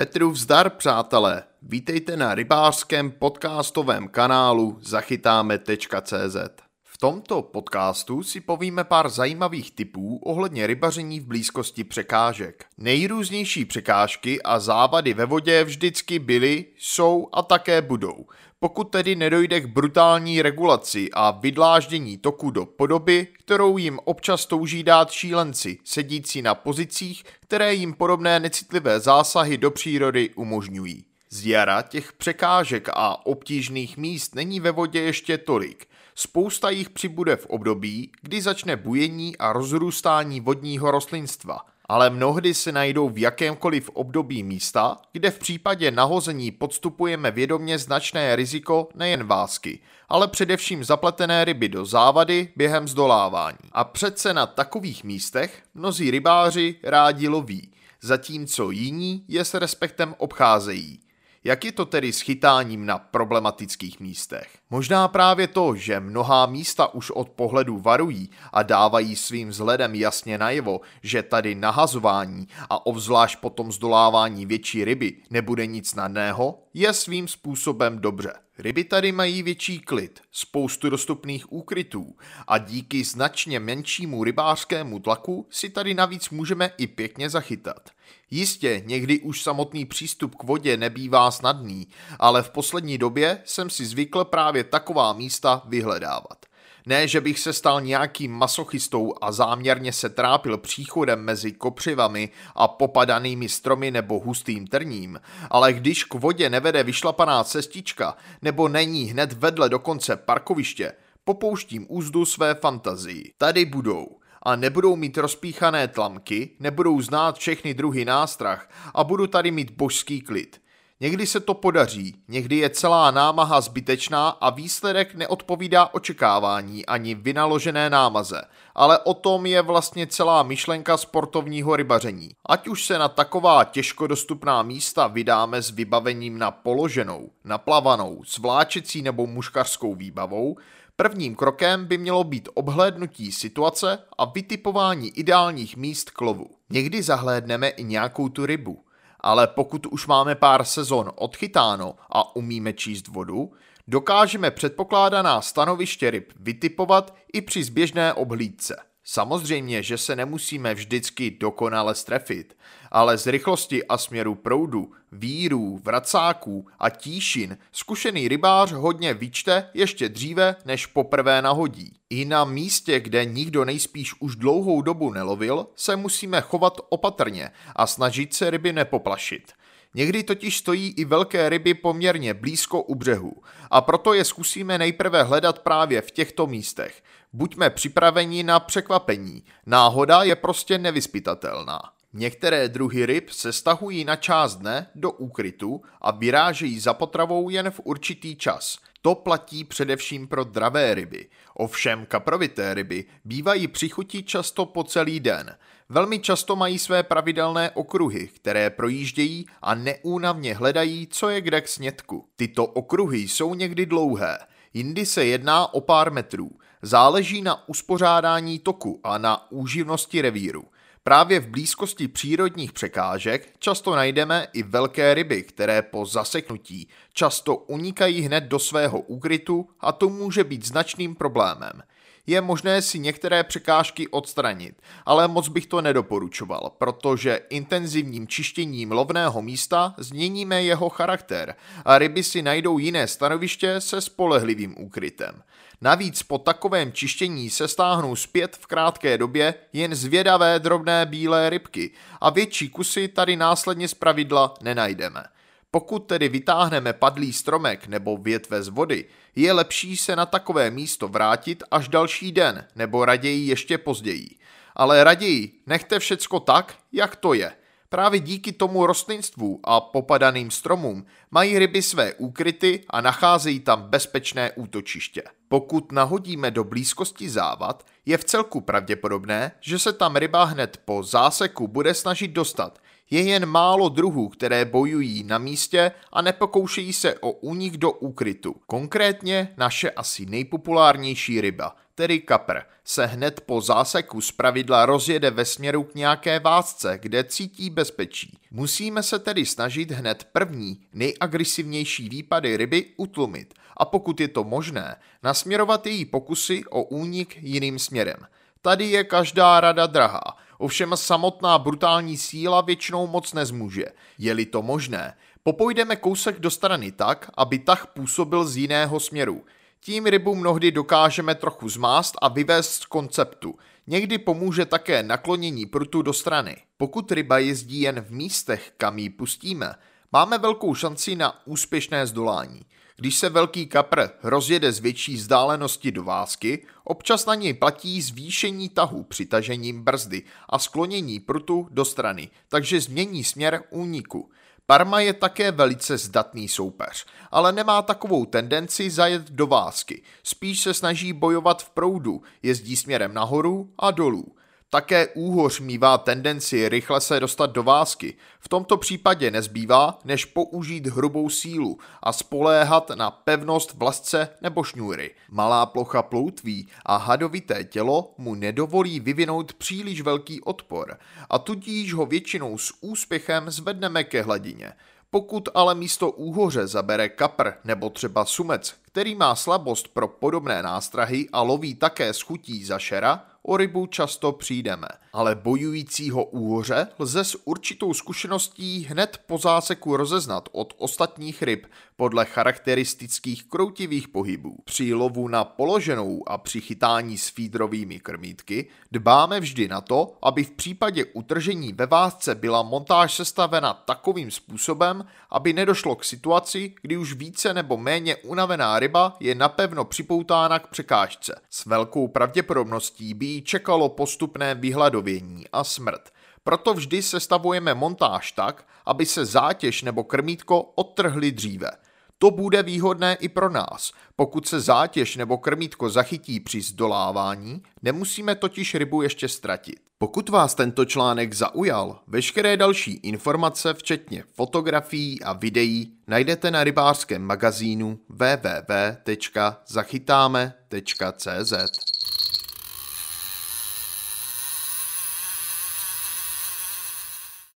Petru vzdar, přátelé. Vítejte na rybářském podcastovém kanálu zachytáme.cz. V tomto podcastu si povíme pár zajímavých typů ohledně rybaření v blízkosti překážek. Nejrůznější překážky a závady ve vodě vždycky byly, jsou a také budou. Pokud tedy nedojde k brutální regulaci a vydláždění toku do podoby, kterou jim občas touží dát šílenci, sedící na pozicích, které jim podobné necitlivé zásahy do přírody umožňují. Z jara těch překážek a obtížných míst není ve vodě ještě tolik. Spousta jich přibude v období, kdy začne bujení a rozrůstání vodního rostlinstva – ale mnohdy se najdou v jakémkoliv období místa, kde v případě nahození podstupujeme vědomě značné riziko nejen vásky, ale především zapletené ryby do závady během zdolávání. A přece na takových místech mnozí rybáři rádi loví, zatímco jiní je s respektem obcházejí. Jak je to tedy s chytáním na problematických místech? Možná právě to, že mnohá místa už od pohledu varují a dávají svým vzhledem jasně najevo, že tady nahazování a obzvlášť potom zdolávání větší ryby nebude nic snadného, je svým způsobem dobře. Ryby tady mají větší klid, spoustu dostupných úkrytů a díky značně menšímu rybářskému tlaku si tady navíc můžeme i pěkně zachytat. Jistě, někdy už samotný přístup k vodě nebývá snadný, ale v poslední době jsem si zvykl právě taková místa vyhledávat. Ne, že bych se stal nějakým masochistou a záměrně se trápil příchodem mezi kopřivami a popadanými stromy nebo hustým trním, ale když k vodě nevede vyšlapaná cestička nebo není hned vedle dokonce parkoviště, popouštím úzdu své fantazii. Tady budou a nebudou mít rozpíchané tlamky, nebudou znát všechny druhy nástrah a budu tady mít božský klid. Někdy se to podaří, někdy je celá námaha zbytečná a výsledek neodpovídá očekávání ani vynaložené námaze, ale o tom je vlastně celá myšlenka sportovního rybaření. Ať už se na taková těžko dostupná místa vydáme s vybavením na položenou, naplavanou, svláčecí nebo muškařskou výbavou, Prvním krokem by mělo být obhlédnutí situace a vytipování ideálních míst k lovu. Někdy zahlédneme i nějakou tu rybu, ale pokud už máme pár sezon odchytáno a umíme číst vodu, dokážeme předpokládaná stanoviště ryb vytipovat i při zběžné obhlídce. Samozřejmě, že se nemusíme vždycky dokonale strefit, ale z rychlosti a směru proudu, vírů, vracáků a tíšin zkušený rybář hodně vyčte ještě dříve, než poprvé nahodí. I na místě, kde nikdo nejspíš už dlouhou dobu nelovil, se musíme chovat opatrně a snažit se ryby nepoplašit. Někdy totiž stojí i velké ryby poměrně blízko u břehu a proto je zkusíme nejprve hledat právě v těchto místech. Buďme připraveni na překvapení, náhoda je prostě nevyspytatelná. Některé druhy ryb se stahují na část dne do úkrytu a vyrážejí za potravou jen v určitý čas. To platí především pro dravé ryby. Ovšem kaprovité ryby bývají přichutí často po celý den. Velmi často mají své pravidelné okruhy, které projíždějí a neúnavně hledají, co je kde k snědku. Tyto okruhy jsou někdy dlouhé, jindy se jedná o pár metrů. Záleží na uspořádání toku a na úživnosti revíru. Právě v blízkosti přírodních překážek často najdeme i velké ryby, které po zaseknutí často unikají hned do svého úkrytu a to může být značným problémem. Je možné si některé překážky odstranit, ale moc bych to nedoporučoval, protože intenzivním čištěním lovného místa změníme jeho charakter a ryby si najdou jiné stanoviště se spolehlivým úkrytem. Navíc po takovém čištění se stáhnou zpět v krátké době jen zvědavé drobné bílé rybky a větší kusy tady následně z pravidla nenajdeme. Pokud tedy vytáhneme padlý stromek nebo větve z vody, je lepší se na takové místo vrátit až další den nebo raději ještě později. Ale raději nechte všecko tak, jak to je. Právě díky tomu rostlinstvu a popadaným stromům mají ryby své úkryty a nacházejí tam bezpečné útočiště. Pokud nahodíme do blízkosti závad, je v celku pravděpodobné, že se tam ryba hned po záseku bude snažit dostat, Je jen málo druhů, které bojují na místě a nepokoušejí se o únik do úkrytu. Konkrétně naše asi nejpopulárnější ryba, tedy kapr, se hned po záseku pravidla rozjede ve směru k nějaké vásce, kde cítí bezpečí. Musíme se tedy snažit hned první, nejagresivnější výpady ryby utlumit a pokud je to možné, nasměrovat její pokusy o únik jiným směrem. Tady je každá rada drahá, ovšem samotná brutální síla většinou moc nezmůže. Je-li to možné, popojdeme kousek do strany tak, aby tah působil z jiného směru. Tím rybu mnohdy dokážeme trochu zmást a vyvést z konceptu. Někdy pomůže také naklonění prutu do strany. Pokud ryba jezdí jen v místech, kam ji pustíme, máme velkou šanci na úspěšné zdolání. Když se velký kapr rozjede z větší vzdálenosti do vásky, občas na něj platí zvýšení tahu přitažením brzdy a sklonění prutu do strany, takže změní směr úniku. Parma je také velice zdatný soupeř, ale nemá takovou tendenci zajet do vásky. Spíš se snaží bojovat v proudu, jezdí směrem nahoru a dolů. Také úhoř mívá tendenci rychle se dostat do vásky. V tomto případě nezbývá, než použít hrubou sílu a spoléhat na pevnost vlasce nebo šňůry. Malá plocha ploutví a hadovité tělo mu nedovolí vyvinout příliš velký odpor a tudíž ho většinou s úspěchem zvedneme ke hladině. Pokud ale místo úhoře zabere kapr nebo třeba sumec, který má slabost pro podobné nástrahy a loví také schutí za šera, o rybu často přijdeme, ale bojujícího úhoře lze s určitou zkušeností hned po záseku rozeznat od ostatních ryb podle charakteristických kroutivých pohybů. Při lovu na položenou a při chytání s fídrovými krmítky dbáme vždy na to, aby v případě utržení ve vázce byla montáž sestavena takovým způsobem, aby nedošlo k situaci, kdy už více nebo méně unavená ryba je napevno připoutána k překážce. S velkou pravděpodobností by jí čekalo postupné vyhladovění a smrt. Proto vždy sestavujeme montáž tak, aby se zátěž nebo krmítko odtrhly dříve. To bude výhodné i pro nás. Pokud se zátěž nebo krmítko zachytí při zdolávání, nemusíme totiž rybu ještě ztratit. Pokud vás tento článek zaujal, veškeré další informace, včetně fotografií a videí, najdete na rybářském magazínu www.zachytáme.cz.